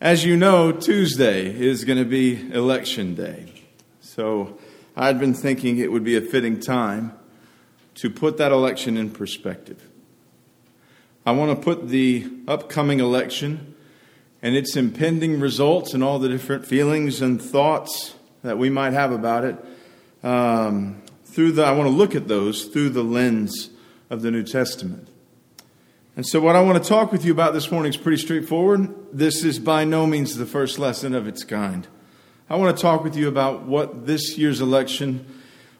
As you know, Tuesday is going to be election day. So I'd been thinking it would be a fitting time to put that election in perspective. I want to put the upcoming election and its impending results and all the different feelings and thoughts that we might have about it um, through the. I want to look at those through the lens of the New Testament. And so, what I want to talk with you about this morning is pretty straightforward. This is by no means the first lesson of its kind. I want to talk with you about what this year's election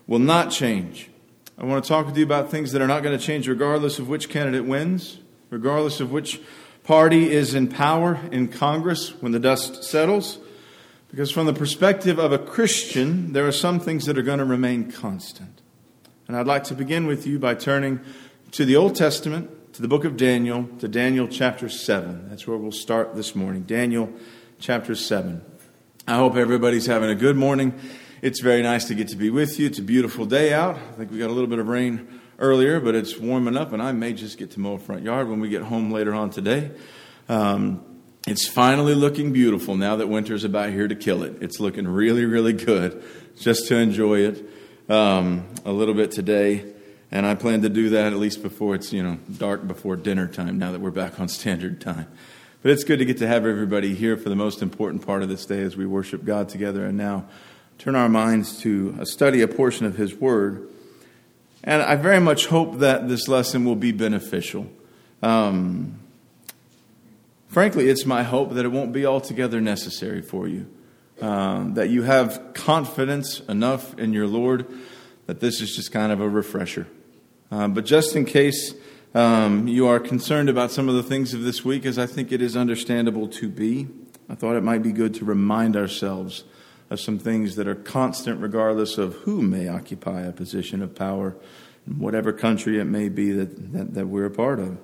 will not change. I want to talk with you about things that are not going to change regardless of which candidate wins, regardless of which party is in power in Congress when the dust settles. Because, from the perspective of a Christian, there are some things that are going to remain constant. And I'd like to begin with you by turning to the Old Testament to the book of Daniel, to Daniel chapter 7. That's where we'll start this morning. Daniel chapter 7. I hope everybody's having a good morning. It's very nice to get to be with you. It's a beautiful day out. I think we got a little bit of rain earlier, but it's warming up, and I may just get to mow front yard when we get home later on today. Um, it's finally looking beautiful now that winter's about here to kill it. It's looking really, really good just to enjoy it um, a little bit today. And I plan to do that at least before it's, you know, dark before dinner time now that we're back on standard time. But it's good to get to have everybody here for the most important part of this day as we worship God together and now turn our minds to study a portion of His Word. And I very much hope that this lesson will be beneficial. Um, frankly, it's my hope that it won't be altogether necessary for you. Um, that you have confidence enough in your Lord that this is just kind of a refresher. Uh, but just in case um, you are concerned about some of the things of this week, as I think it is understandable to be, I thought it might be good to remind ourselves of some things that are constant regardless of who may occupy a position of power in whatever country it may be that, that, that we're a part of.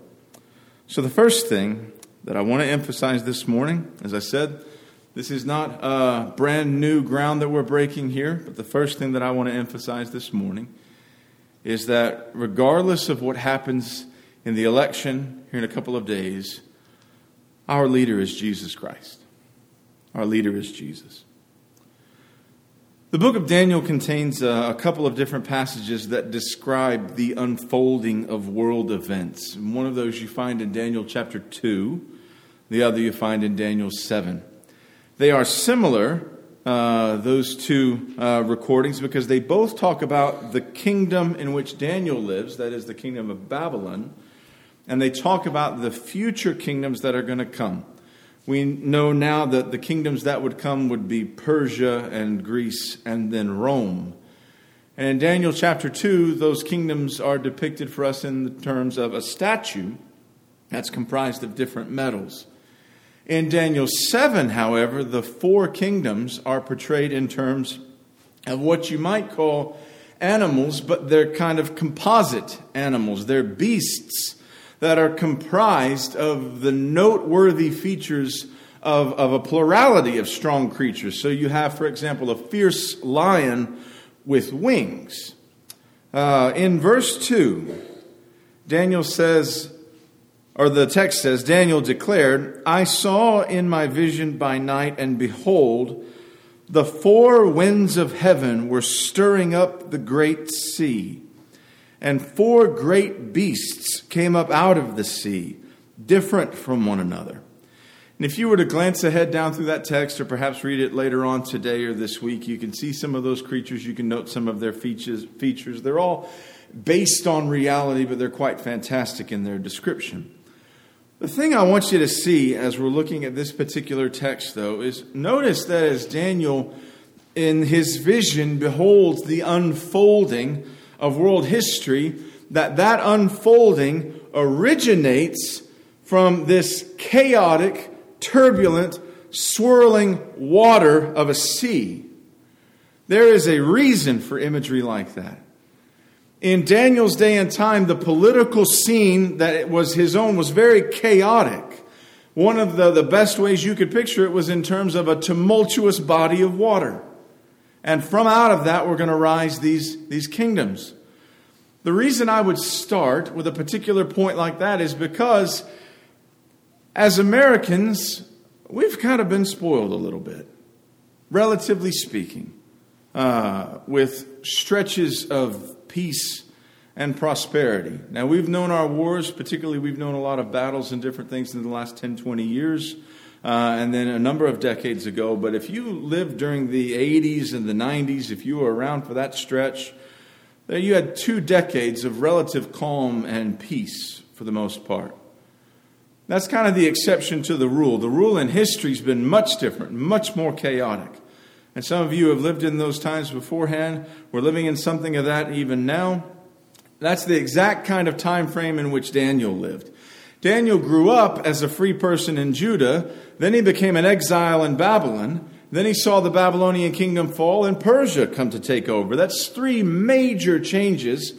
So, the first thing that I want to emphasize this morning, as I said, this is not a brand new ground that we're breaking here, but the first thing that I want to emphasize this morning is that regardless of what happens in the election here in a couple of days, our leader is Jesus Christ. Our leader is Jesus. The book of Daniel contains uh, a couple of different passages that describe the unfolding of world events. one of those you find in Daniel chapter 2, the other you find in Daniel 7. They are similar uh, those two uh, recordings because they both talk about the kingdom in which Daniel lives, that is the kingdom of Babylon, and they talk about the future kingdoms that are going to come. We know now that the kingdoms that would come would be Persia and Greece and then Rome. And in Daniel chapter 2, those kingdoms are depicted for us in the terms of a statue that's comprised of different metals. In Daniel 7, however, the four kingdoms are portrayed in terms of what you might call animals, but they're kind of composite animals. They're beasts that are comprised of the noteworthy features of, of a plurality of strong creatures. So you have, for example, a fierce lion with wings. Uh, in verse 2, Daniel says, or the text says, Daniel declared, I saw in my vision by night, and behold, the four winds of heaven were stirring up the great sea, and four great beasts came up out of the sea, different from one another. And if you were to glance ahead down through that text, or perhaps read it later on today or this week, you can see some of those creatures. You can note some of their features. They're all based on reality, but they're quite fantastic in their description. The thing I want you to see as we're looking at this particular text, though, is notice that as Daniel, in his vision, beholds the unfolding of world history, that that unfolding originates from this chaotic, turbulent, swirling water of a sea. There is a reason for imagery like that in Daniel's day and time, the political scene that was his own was very chaotic. One of the, the best ways you could picture it was in terms of a tumultuous body of water. And from out of that, we're going to rise these, these kingdoms. The reason I would start with a particular point like that is because as Americans, we've kind of been spoiled a little bit, relatively speaking, uh, with stretches of peace and prosperity. Now, we've known our wars, particularly, we've known a lot of battles and different things in the last 10, 20 years. Uh, and then a number of decades ago. But if you lived during the 80s and the 90s, if you were around for that stretch, there you had two decades of relative calm and peace for the most part. That's kind of the exception to the rule. The rule in history has been much different, much more chaotic. And some of you have lived in those times beforehand. We're living in something of that even now. That's the exact kind of time frame in which Daniel lived. Daniel grew up as a free person in Judah, then he became an exile in Babylon. Then he saw the Babylonian kingdom fall and Persia come to take over. That's three major changes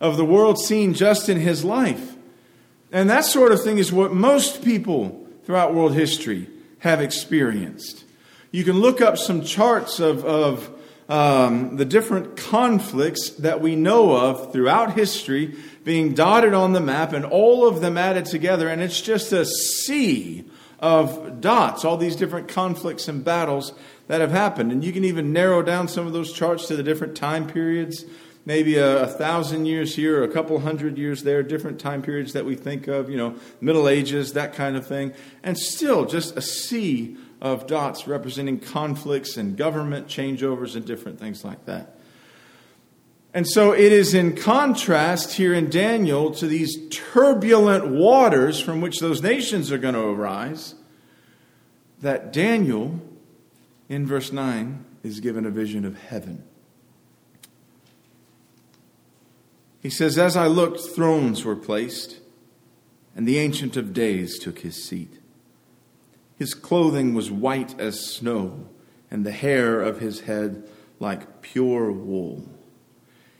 of the world scene just in his life. And that sort of thing is what most people throughout world history have experienced. You can look up some charts of, of um, the different conflicts that we know of throughout history being dotted on the map and all of them added together, and it's just a sea of dots, all these different conflicts and battles that have happened. And you can even narrow down some of those charts to the different time periods, maybe a, a thousand years here, a couple hundred years there, different time periods that we think of, you know, Middle Ages, that kind of thing. And still just a sea of dots representing conflicts and government changeovers and different things like that. And so it is in contrast here in Daniel to these turbulent waters from which those nations are going to arise that Daniel, in verse 9, is given a vision of heaven. He says, As I looked, thrones were placed, and the Ancient of Days took his seat. His clothing was white as snow, and the hair of his head like pure wool.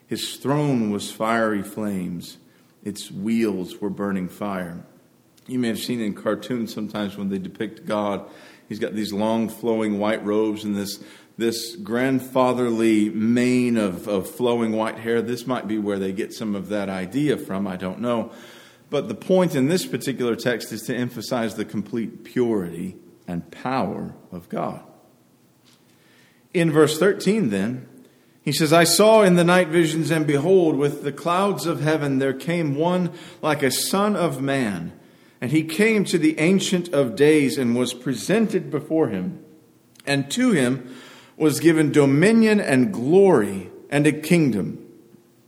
His throne was fiery flames, its wheels were burning fire. You may have seen in cartoons sometimes when they depict God, he's got these long flowing white robes and this, this grandfatherly mane of, of flowing white hair. This might be where they get some of that idea from, I don't know. But the point in this particular text is to emphasize the complete purity and power of God. In verse 13, then, he says, I saw in the night visions, and behold, with the clouds of heaven there came one like a son of man. And he came to the Ancient of Days and was presented before him. And to him was given dominion and glory and a kingdom,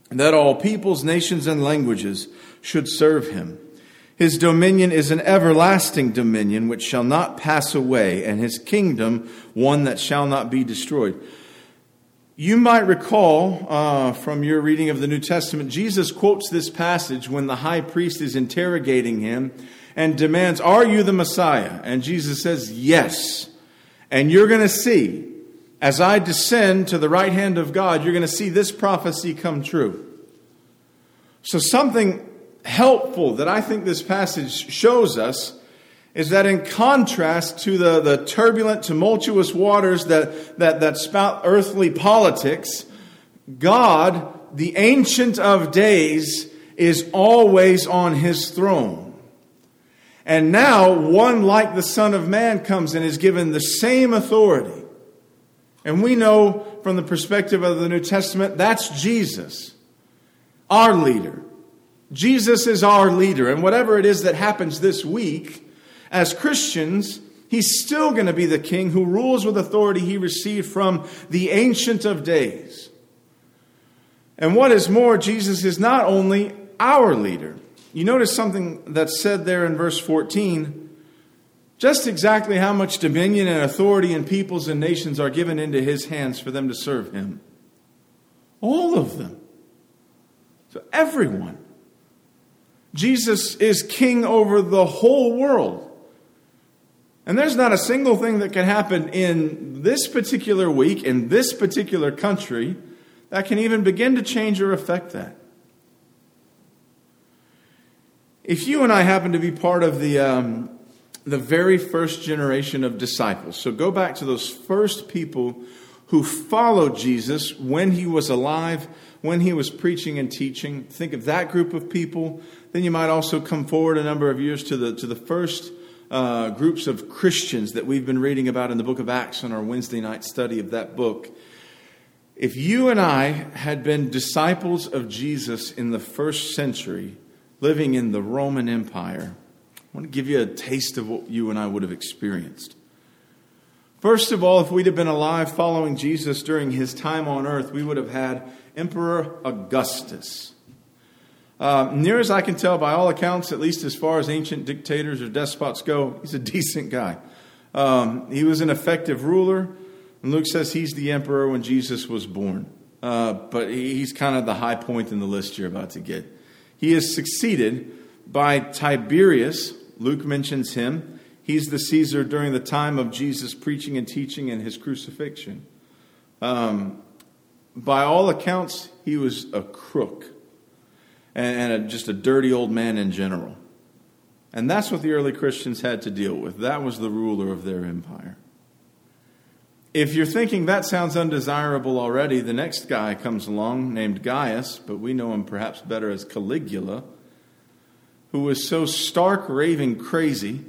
that all peoples, nations, and languages should serve him. His dominion is an everlasting dominion which shall not pass away, and his kingdom one that shall not be destroyed. You might recall uh, from your reading of the New Testament, Jesus quotes this passage when the high priest is interrogating him and demands, Are you the Messiah? And Jesus says, Yes. And you're going to see, as I descend to the right hand of God, you're going to see this prophecy come true. So, something helpful that I think this passage shows us is that in contrast to the, the turbulent, tumultuous waters that, that, that spout earthly politics, God, the Ancient of Days, is always on his throne. And now, one like the Son of Man comes and is given the same authority. And we know from the perspective of the New Testament, that's Jesus, our leader. Jesus is our leader. And whatever it is that happens this week, as Christians, he's still going to be the king who rules with authority he received from the Ancient of Days. And what is more, Jesus is not only our leader. You notice something that's said there in verse 14 just exactly how much dominion and authority and peoples and nations are given into his hands for them to serve him. All of them. So, everyone. Jesus is king over the whole world. And there's not a single thing that can happen in this particular week, in this particular country, that can even begin to change or affect that. If you and I happen to be part of the, um, the very first generation of disciples, so go back to those first people who followed Jesus when he was alive, when he was preaching and teaching. Think of that group of people. Then you might also come forward a number of years to the, to the first uh, groups of Christians that we've been reading about in the book of Acts on our Wednesday night study of that book. If you and I had been disciples of Jesus in the first century, living in the Roman Empire, I want to give you a taste of what you and I would have experienced. First of all, if we'd have been alive following Jesus during his time on earth, we would have had Emperor Augustus. Uh, near as I can tell, by all accounts, at least as far as ancient dictators or despots go, he's a decent guy. Um, he was an effective ruler, and Luke says he's the emperor when Jesus was born. Uh, but he's kind of the high point in the list you're about to get. He is succeeded by Tiberius. Luke mentions him. He's the Caesar during the time of Jesus preaching and teaching and his crucifixion. Um, by all accounts, he was a crook and, a, just a dirty old man in general. And that's what the early Christians had to deal with. That was the ruler of their empire. If you're thinking that sounds undesirable already, the next guy comes along named Gaius, but we know him perhaps better as Caligula, who was so stark raving crazy,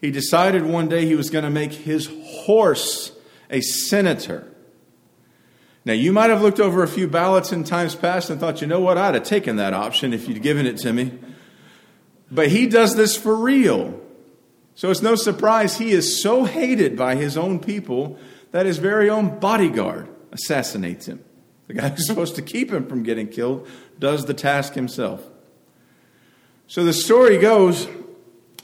he decided one day he was going to make his horse a senator. Now, you might have looked over a few ballots in times past and thought, you know what, I'd have taken that option if you'd given it to me. But he does this for real. So it's no surprise he is so hated by his own people that his very own bodyguard assassinates him. The guy who's supposed to keep him from getting killed does the task himself. So the story goes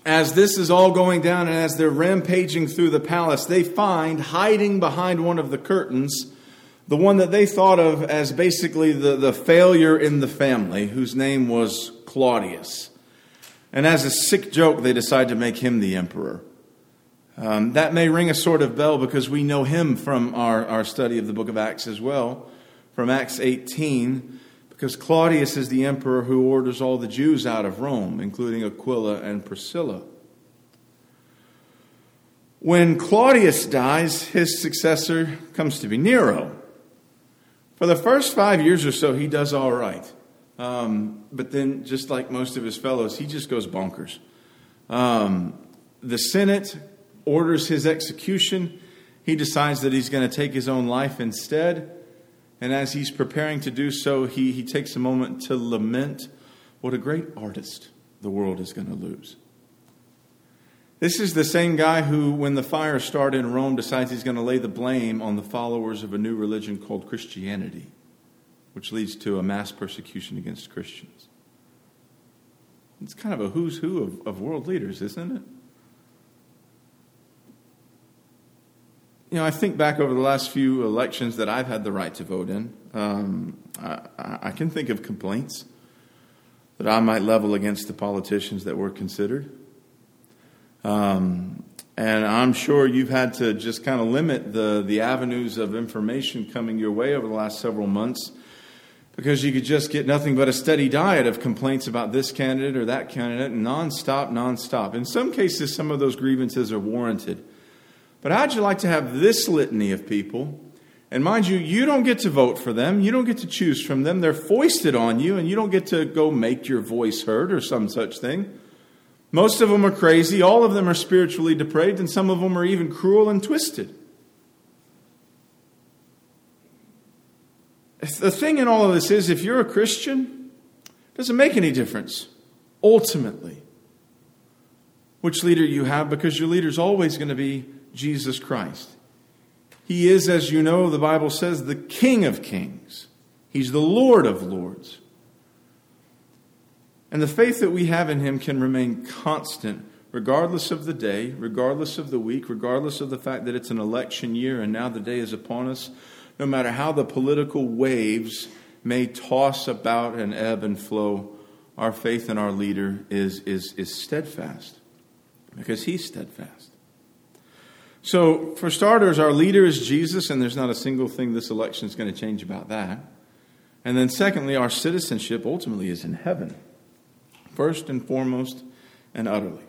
as this is all going down and as they're rampaging through the palace, they find hiding behind one of the curtains the one that they thought of as basically the, the failure in the family, whose name was Claudius. And as a sick joke, they decide to make him the emperor. Um, that may ring a sort of bell because we know him from our, our study of the book of Acts as well, from Acts 18, because Claudius is the emperor who orders all the Jews out of Rome, including Aquila and Priscilla. When Claudius dies, his successor comes to be Nero. For the first five years or so, he does all right. Um, but then, just like most of his fellows, he just goes bonkers. Um, the Senate orders his execution. He decides that he's going to take his own life instead. And as he's preparing to do so, he, he takes a moment to lament what a great artist the world is going to lose. This is the same guy who, when the fire started in Rome, decides he's going to lay the blame on the followers of a new religion called Christianity, which leads to a mass persecution against Christians. It's kind of a who's who of, of world leaders, isn't it? You know, I think back over the last few elections that I've had the right to vote in. Um, I, I can think of complaints that I might level against the politicians that were considered. Um, and I'm sure you've had to just kind of limit the, the avenues of information coming your way over the last several months because you could just get nothing but a steady diet of complaints about this candidate or that candidate, nonstop, nonstop. In some cases, some of those grievances are warranted. But how'd you like to have this litany of people? And mind you, you don't get to vote for them. You don't get to choose from them. They're foisted on you, and you don't get to go make your voice heard or some such thing. Most of them are crazy, all of them are spiritually depraved, and some of them are even cruel and twisted. The thing in all of this is if you're a Christian, it doesn't make any difference, ultimately, which leader you have, because your leader is always going to be Jesus Christ. He is, as you know, the Bible says, the King of kings, He's the Lord of lords. And the faith that we have in him can remain constant regardless of the day, regardless of the week, regardless of the fact that it's an election year and now the day is upon us, no matter how the political waves may toss about and ebb and flow, our faith in our leader is, is, is steadfast because he's steadfast. So, for starters, our leader is Jesus, and there's not a single thing this election is going to change about that. And then, secondly, our citizenship ultimately is in heaven first and foremost and utterly.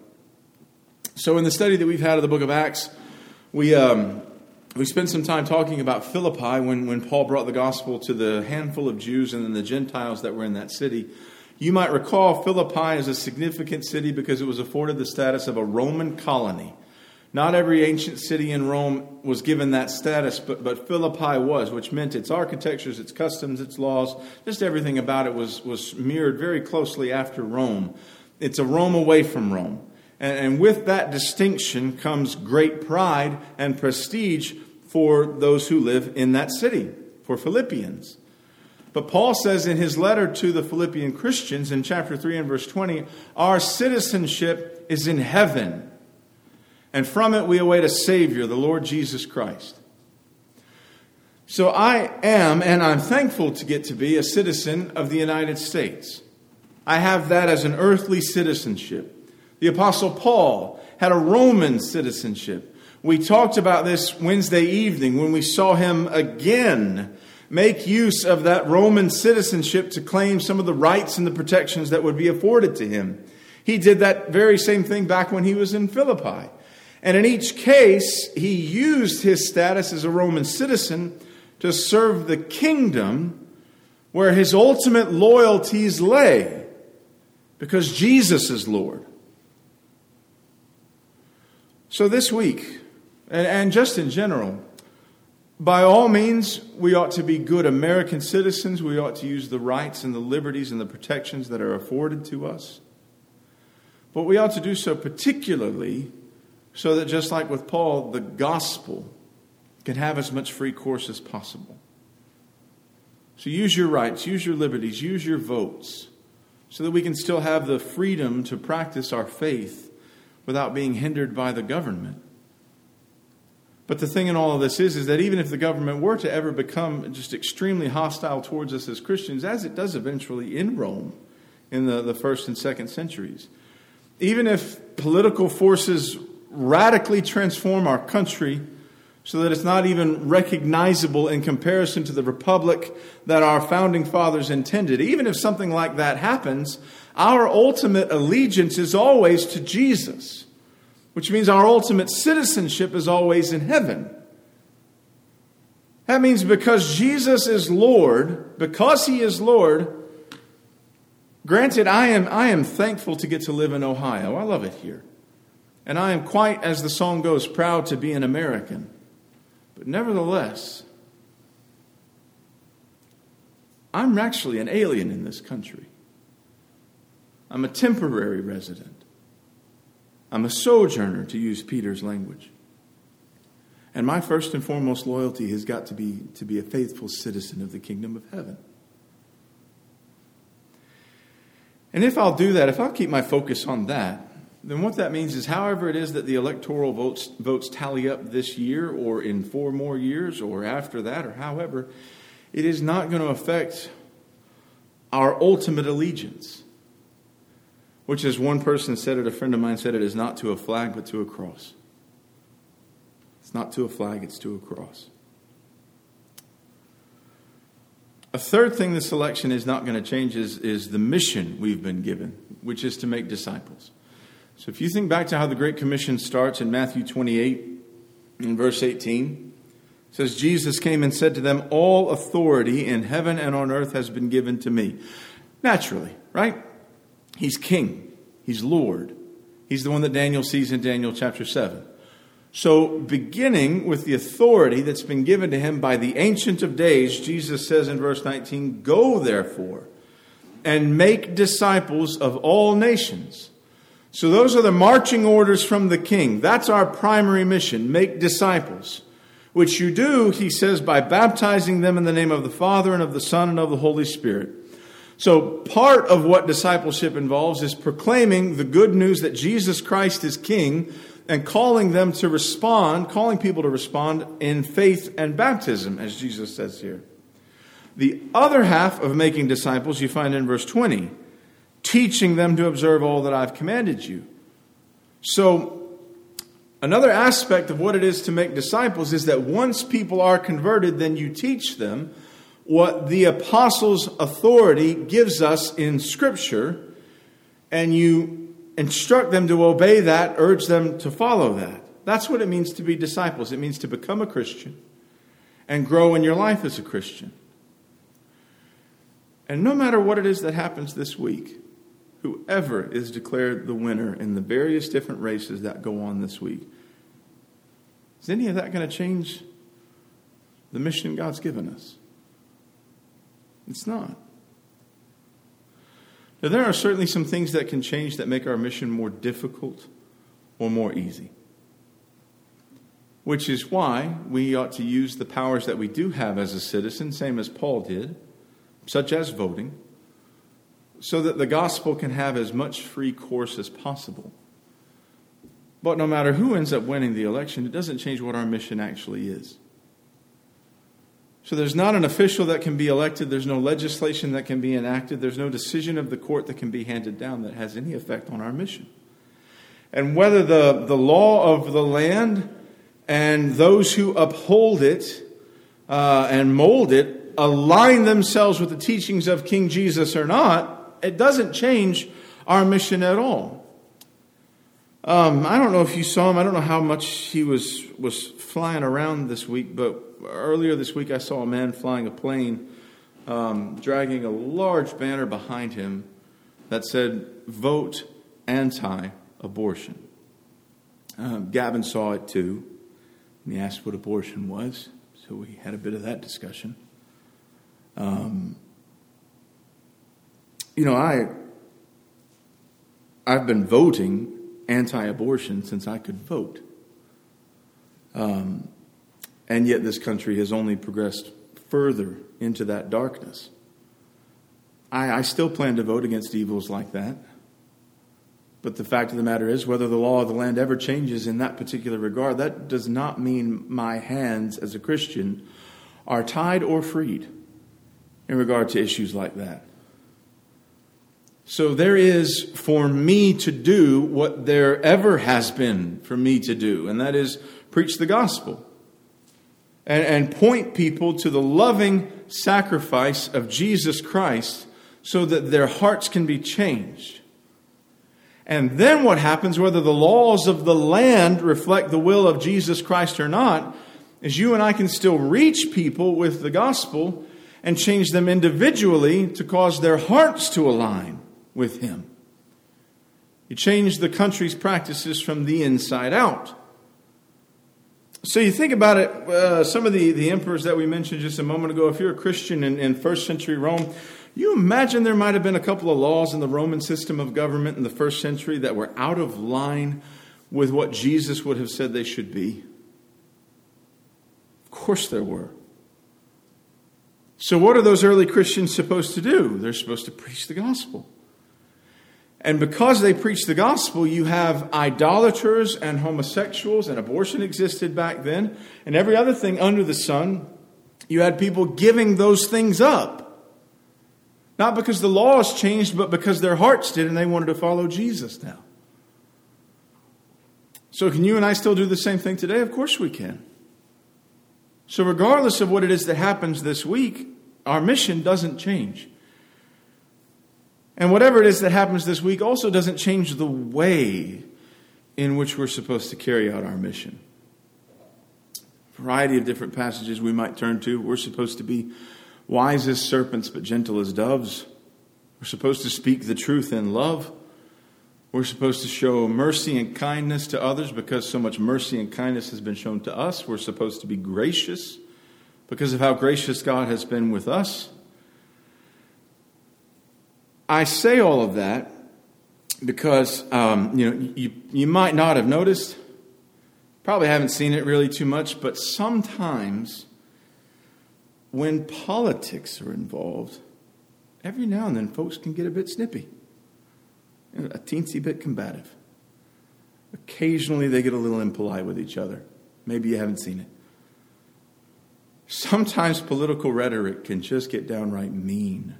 So, in the study that we've had of the book of Acts, we, um, we spent some time talking about Philippi when, when Paul brought the gospel to the handful of Jews and then the Gentiles that were in that city. You might recall Philippi is a significant city because it was afforded the status of a Roman colony. Not every ancient city in Rome was given that status, but, but Philippi was, which meant its architectures, its customs, its laws, just everything about it was, was mirrored very closely after Rome. It's a Rome away from Rome. And, and with that distinction comes great pride and prestige for those who live in that city, for Philippians. But Paul says in his letter to the Philippian Christians in chapter 3 and verse 20, our citizenship is in heaven and from it we await a Savior, the Lord Jesus Christ. So I am, and I'm thankful to get to be, a citizen of the United States. I have that as an earthly citizenship. The Apostle Paul had a Roman citizenship. We talked about this Wednesday evening when we saw him again make use of that Roman citizenship to claim some of the rights and the protections that would be afforded to him. He did that very same thing back when he was in Philippi. And in each case, he used his status as a Roman citizen to serve the kingdom where his ultimate loyalties lay, because Jesus is Lord. So this week, and, and just in general, by all means, we ought to be good American citizens. We ought to use the rights and the liberties and the protections that are afforded to us. But we ought to do so particularly so that just like with Paul, the gospel can have as much free course as possible. So use your rights, use your liberties, use your votes, so that we can still have the freedom to practice our faith without being hindered by the government. But the thing in all of this is, is that even if the government were to ever become just extremely hostile towards us as Christians, as it does eventually in Rome in the, the first and second centuries, even if political forces radically transform our country so that it's not even recognizable in comparison to the republic that our founding fathers intended. Even if something like that happens, our ultimate allegiance is always to Jesus, which means our ultimate citizenship is always in heaven. That means because Jesus is Lord, because He is Lord, granted, I am, I am thankful to get to live in Ohio. I love it here. And I am quite, as the song goes, proud to be an American. But nevertheless, I'm actually an alien in this country. I'm a temporary resident. I'm a sojourner, to use Peter's language. And my first and foremost loyalty has got to be to be a faithful citizen of the kingdom of heaven. And if I'll do that, if I'll keep my focus on that, then what that means is however it is that the electoral votes, votes tally up this year or in four more years or after that or however, it is not going to affect our ultimate allegiance. Which, as one person said it, a friend of mine said it, is not to a flag but to a cross. It's not to a flag, it's to a cross. A third thing this election is not going to change is, is the mission we've been given, which is to make disciples. So if you think back to how the Great Commission starts in Matthew 28, in verse 18, it says, Jesus came and said to them, All authority in heaven and on earth has been given to me. Naturally, right? He's king, he's Lord. He's the one that Daniel sees in Daniel chapter 7. So, beginning with the authority that's been given to him by the Ancient of Days, Jesus says in verse 19, Go therefore and make disciples of all nations so those are the marching orders from the king. That's our primary mission make disciples. Which you do, he says, by baptizing them in the name of the Father and of the Son and of the Holy Spirit. So, part of what discipleship involves is proclaiming the good news that Jesus Christ is King and calling them to respond, calling people to respond in faith and baptism, as Jesus says here. The other half of making disciples you find in verse 20 teaching them to observe all that I've commanded you. So, another aspect of what it is to make disciples is that once people are converted, then you teach them what the apostles' authority gives us in Scripture, and you instruct them to obey that, urge them to follow that. That's what it means to be disciples. It means to become a Christian and grow in your life as a Christian. And no matter what it is that happens this week, whoever is declared the winner in the various different races that go on this week, is any of that going to change the mission God's given us? It's not. Now, there are certainly some things that can change that make our mission more difficult or more easy. Which is why we ought to use the powers that we do have as a citizen, same as Paul did, such as voting, so that the gospel can have as much free course as possible. But no matter who ends up winning the election, it doesn't change what our mission actually is. So there's not an official that can be elected, there's no legislation that can be enacted, there's no decision of the court that can be handed down that has any effect on our mission. And whether the, the law of the land and those who uphold it uh, and mold it align themselves with the teachings of King Jesus or not, it doesn't change our mission at all. Um, I don't know if you saw him. I don't know how much he was was flying around this week, but earlier this week I saw a man flying a plane, um, dragging a large banner behind him that said "Vote anti-abortion." Um, Gavin saw it too, and he asked what abortion was, so we had a bit of that discussion. Um, you know, I I've been voting anti-abortion since I could vote, um, and yet this country has only progressed further into that darkness. I, I still plan to vote against evils like that. But the fact of the matter is, whether the law of the land ever changes in that particular regard, that does not mean my hands as a Christian are tied or freed in regard to issues like that. So there is for me to do what there ever has been for me to do, and that is preach the gospel and, and point people to the loving sacrifice of Jesus Christ so that their hearts can be changed. And then what happens, whether the laws of the land reflect the will of Jesus Christ or not, is you and I can still reach people with the gospel and change them individually to cause their hearts to align with Him. He changed the country's practices from the inside out. So you think about it, uh, some of the, the emperors that we mentioned just a moment ago, if you're a Christian in, in first century Rome, you imagine there might have been a couple of laws in the Roman system of government in the first century that were out of line with what Jesus would have said they should be? Of course there were. So, what are those early Christians supposed to do? They're supposed to preach the gospel. And because they preached the gospel, you have idolaters and homosexuals, and abortion existed back then, and every other thing under the sun. You had people giving those things up. Not because the laws changed, but because their hearts did and they wanted to follow Jesus now. So, can you and I still do the same thing today? Of course we can. So, regardless of what it is that happens this week, our mission doesn't change. And whatever it is that happens this week also doesn't change the way in which we're supposed to carry out our mission. A variety of different passages we might turn to. We're supposed to be wise as serpents, but gentle as doves. We're supposed to speak the truth in love. We're supposed to show mercy and kindness to others because so much mercy and kindness has been shown to us. We're supposed to be gracious because of how gracious God has been with us. I say all of that because um, you know you, you might not have noticed, probably haven't seen it really too much, but sometimes when politics are involved, every now and then folks can get a bit snippy, a teensy bit combative. Occasionally they get a little impolite with each other. Maybe you haven't seen it. Sometimes political rhetoric can just get downright mean,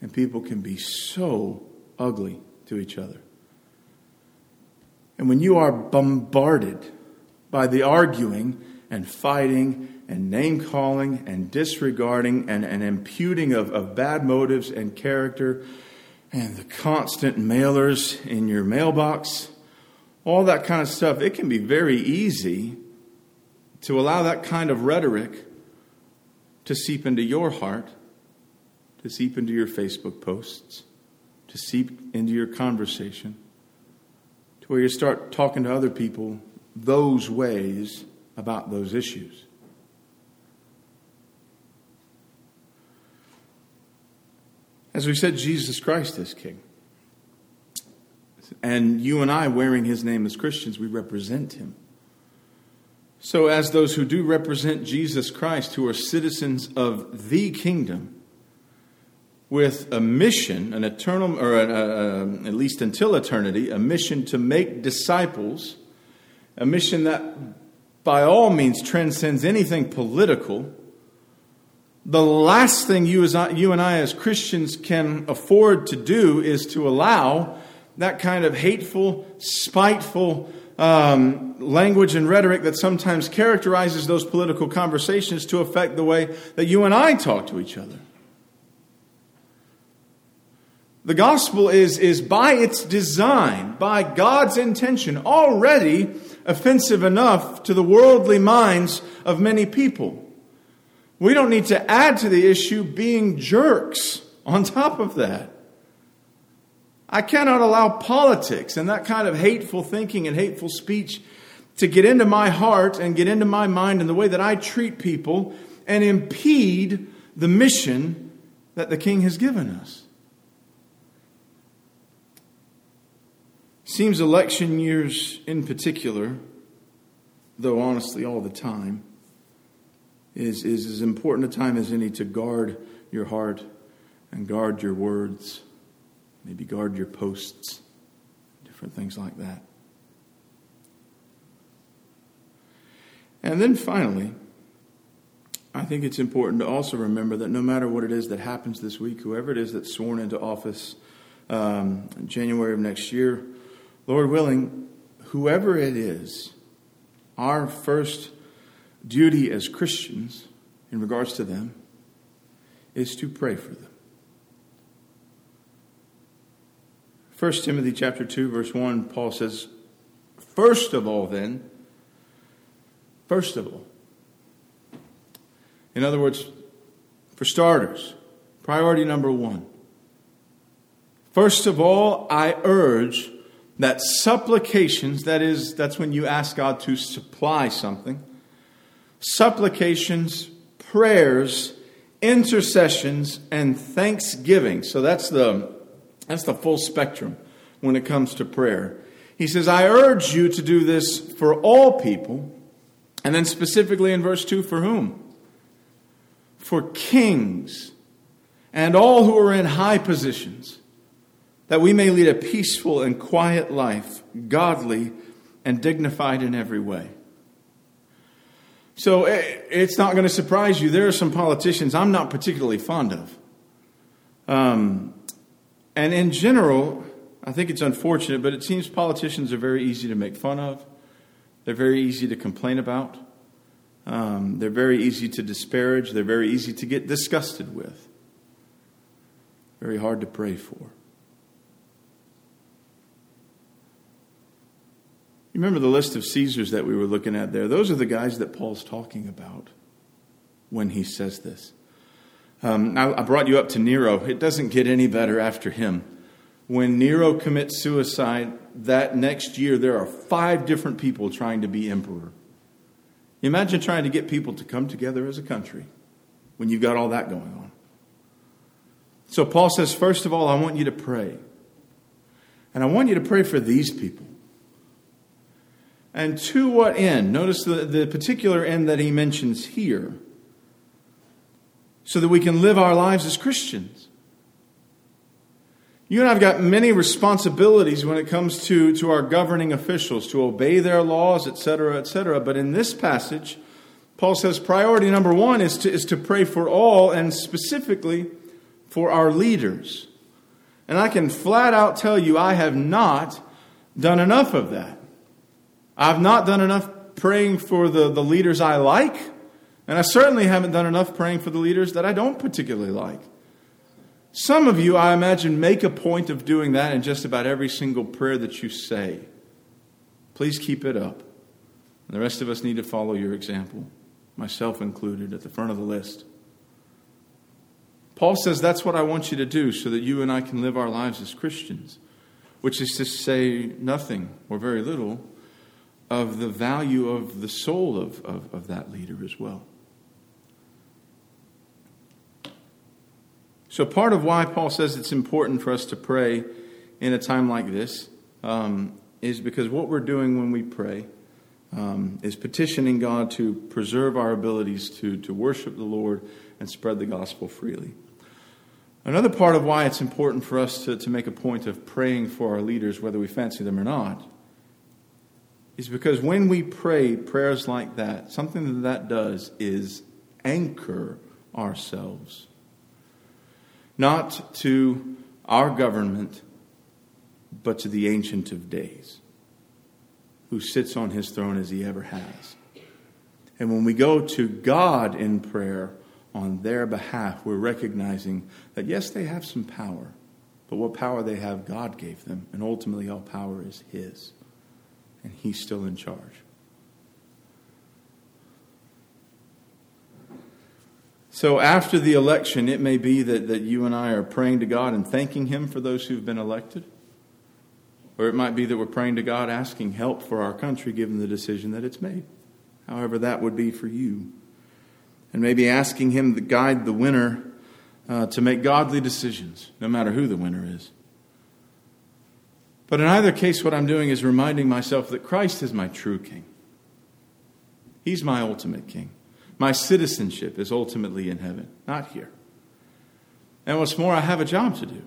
and people can be so ugly to each other. And when you are bombarded by the arguing and fighting and name calling and disregarding and, and imputing of, of bad motives and character and the constant mailers in your mailbox, all that kind of stuff, it can be very easy to allow that kind of rhetoric to seep into your heart to seep into your Facebook posts, to seep into your conversation, to where you start talking to other people those ways about those issues. As we said, Jesus Christ is King. And you and I, wearing his name as Christians, we represent him. So, as those who do represent Jesus Christ, who are citizens of the kingdom, with a mission, an eternal, or a, a, a, at least until eternity, a mission to make disciples, a mission that by all means transcends anything political. The last thing you, as you and I, as Christians, can afford to do is to allow that kind of hateful, spiteful um, language and rhetoric that sometimes characterizes those political conversations to affect the way that you and I talk to each other. The gospel is, is by its design, by God's intention, already offensive enough to the worldly minds of many people. We don't need to add to the issue being jerks on top of that. I cannot allow politics and that kind of hateful thinking and hateful speech to get into my heart and get into my mind in the way that I treat people and impede the mission that the King has given us. Seems election years in particular, though honestly all the time, is, is as important a time as any to guard your heart and guard your words Maybe guard your posts, different things like that. And then finally, I think it's important to also remember that no matter what it is that happens this week, whoever it is that's sworn into office um, January of next year, Lord willing, whoever it is, our first duty as Christians in regards to them is to pray for them. 1 Timothy chapter 2 verse 1 Paul says first of all then first of all in other words for starters priority number 1 first of all I urge that supplications that is that's when you ask God to supply something supplications prayers intercessions and thanksgiving so that's the that's the full spectrum when it comes to prayer. He says, I urge you to do this for all people. And then specifically in verse 2, for whom? For kings and all who are in high positions, that we may lead a peaceful and quiet life, godly and dignified in every way. So eh, it's not going to surprise you. There are some politicians I'm not particularly fond of. Um, and in general, I think it's unfortunate, but it seems politicians are very easy to make fun of. They're very easy to complain about. Um, they're very easy to disparage. They're very easy to get disgusted with. Very hard to pray for. Remember the list of Caesars that we were looking at there? Those are the guys that Paul's talking about when he says this. Um, I brought you up to Nero. It doesn't get any better after him. When Nero commits suicide, that next year there are five different people trying to be emperor. Imagine trying to get people to come together as a country when you've got all that going on. So Paul says, first of all, I want you to pray. And I want you to pray for these people. And to what end? Notice the, the particular end that he mentions here so that we can live our lives as Christians. You and I have got many responsibilities when it comes to, to our governing officials to obey their laws, etc., etc. But in this passage, Paul says priority number one is to, is to pray for all and specifically for our leaders. And I can flat out tell you, I have not done enough of that. I've not done enough praying for the, the leaders I like. And I certainly haven't done enough praying for the leaders that I don't particularly like. Some of you, I imagine, make a point of doing that in just about every single prayer that you say. Please keep it up. And the rest of us need to follow your example, myself included, at the front of the list. Paul says that's what I want you to do so that you and I can live our lives as Christians, which is to say nothing or very little of the value of the soul of, of, of that leader as well. So, part of why Paul says it's important for us to pray in a time like this um, is because what we're doing when we pray um, is petitioning God to preserve our abilities to, to worship the Lord and spread the gospel freely. Another part of why it's important for us to, to make a point of praying for our leaders, whether we fancy them or not, is because when we pray prayers like that, something that that does is anchor ourselves. Not to our government, but to the Ancient of Days, who sits on his throne as he ever has. And when we go to God in prayer on their behalf, we're recognizing that yes, they have some power, but what power they have, God gave them, and ultimately all power is His and he's still in charge. So after the election, it may be that, that you and I are praying to God and thanking Him for those who've been elected. Or it might be that we're praying to God asking help for our country given the decision that it's made. However, that would be for you. And maybe asking Him to guide the winner uh, to make godly decisions, no matter who the winner is. But in either case, what I'm doing is reminding myself that Christ is my true king. He's my ultimate king. My citizenship is ultimately in heaven, not here. And what's more, I have a job to do.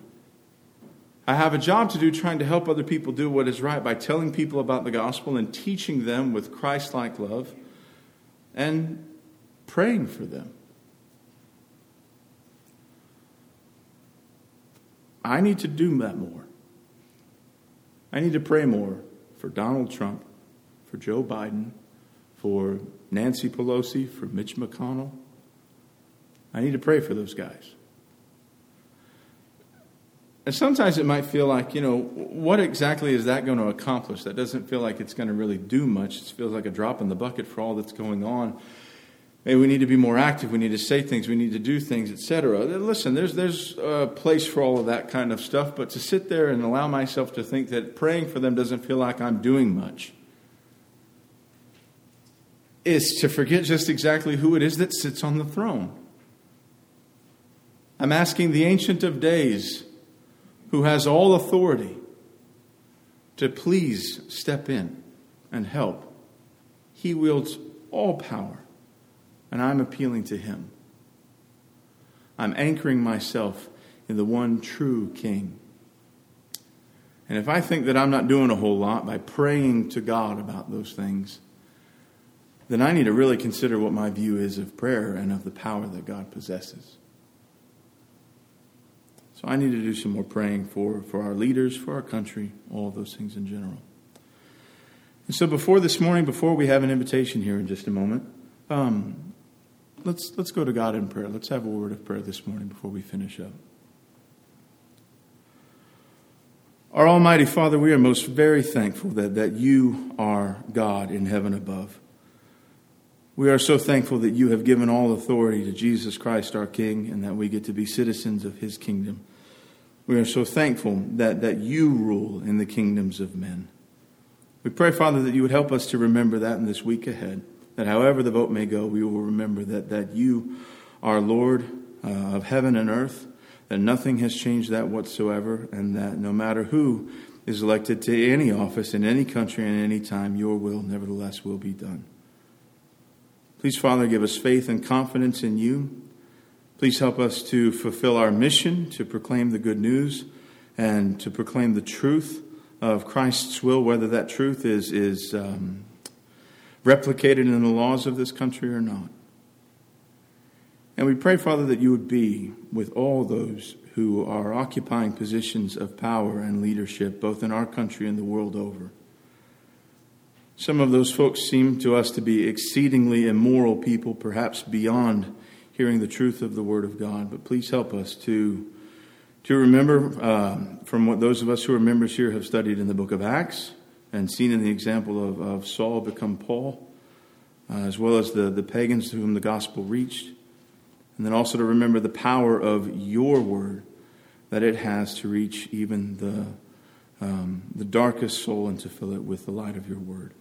I have a job to do trying to help other people do what is right by telling people about the gospel and teaching them with Christ like love and praying for them. I need to do that more. I need to pray more for Donald Trump, for Joe Biden, for Nancy Pelosi, for Mitch McConnell. I need to pray for those guys. And sometimes it might feel like, you know, what exactly is that going to accomplish? That doesn't feel like it's going to really do much. It feels like a drop in the bucket for all that's going on. Maybe we need to be more active. We need to say things. We need to do things, etc. Listen, there's there's a place for all of that kind of stuff. But to sit there and allow myself to think that praying for them doesn't feel like I'm doing much is to forget just exactly who it is that sits on the throne. I'm asking the Ancient of Days, who has all authority, to please step in and help. He wields all power and I'm appealing to him. I'm anchoring myself in the one true King. And if I think that I'm not doing a whole lot by praying to God about those things, then I need to really consider what my view is of prayer and of the power that God possesses. So I need to do some more praying for, for our leaders, for our country, all those things in general. And so before this morning, before we have an invitation here in just a moment, um, let's, let's go to God in prayer. Let's have a word of prayer this morning before we finish up. Our Almighty Father, we are most very thankful that, that you are God in heaven above. We are so thankful that you have given all authority to Jesus Christ, our King, and that we get to be citizens of his kingdom. We are so thankful that, that you rule in the kingdoms of men. We pray, Father, that you would help us to remember that in this week ahead that however the vote may go, we will remember that, that you are Lord uh, of heaven and earth, that nothing has changed that whatsoever, and that no matter who is elected to any office in any country and any time, your will nevertheless will be done. Please, Father, give us faith and confidence in you. Please help us to fulfill our mission to proclaim the good news and to proclaim the truth of Christ's will, whether that truth is, is um, replicated in the laws of this country or not. And we pray, Father, that you would be with all those who are occupying positions of power and leadership, both in our country and the world over. Some of those folks seem to us to be exceedingly immoral people, perhaps beyond hearing the truth of the Word of God. But please help us to, to remember uh, from what those of us who are members here have studied in the book of Acts and seen in the example of, of Saul become Paul, uh, as well as the, the pagans to whom the gospel reached, And then also to remember the power of your word that it has to reach even the, um, the darkest soul and to fill it with the light of your word.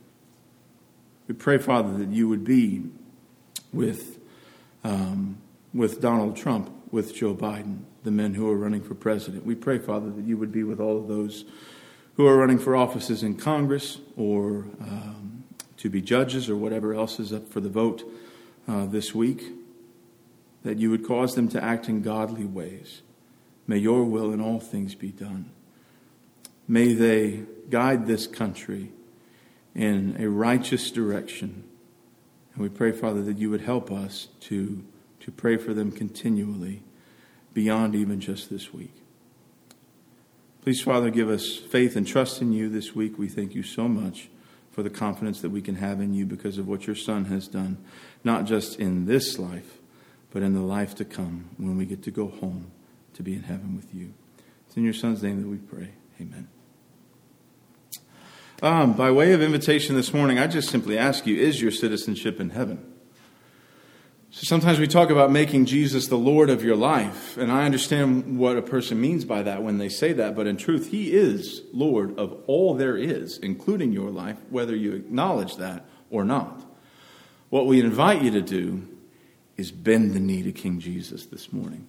We pray, Father, that you would be with, um, with Donald Trump, with Joe Biden, the men who are running for president. We pray, Father, that you would be with all of those who are running for offices in Congress or um, to be judges or whatever else is up for the vote uh, this week, that you would cause them to act in godly ways. May your will in all things be done. May they guide this country in a righteous direction. And we pray, Father, that you would help us to, to pray for them continually beyond even just this week. Please, Father, give us faith and trust in you this week. We thank you so much for the confidence that we can have in you because of what your Son has done, not just in this life, but in the life to come when we get to go home to be in heaven with you. It's in your Son's name that we pray. Amen. Um, by way of invitation this morning, I just simply ask you is your citizenship in heaven? So sometimes we talk about making Jesus the Lord of your life, and I understand what a person means by that when they say that, but in truth, He is Lord of all there is, including your life, whether you acknowledge that or not. What we invite you to do is bend the knee to King Jesus this morning.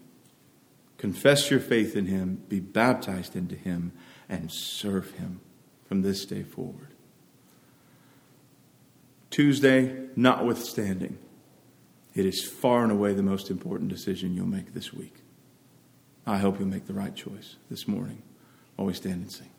Confess your faith in Him, be baptized into Him, and serve Him from this day forward. Tuesday, notwithstanding, it is far and away the most important decision you'll make this week. I hope you'll make the right choice this morning we stand and sing.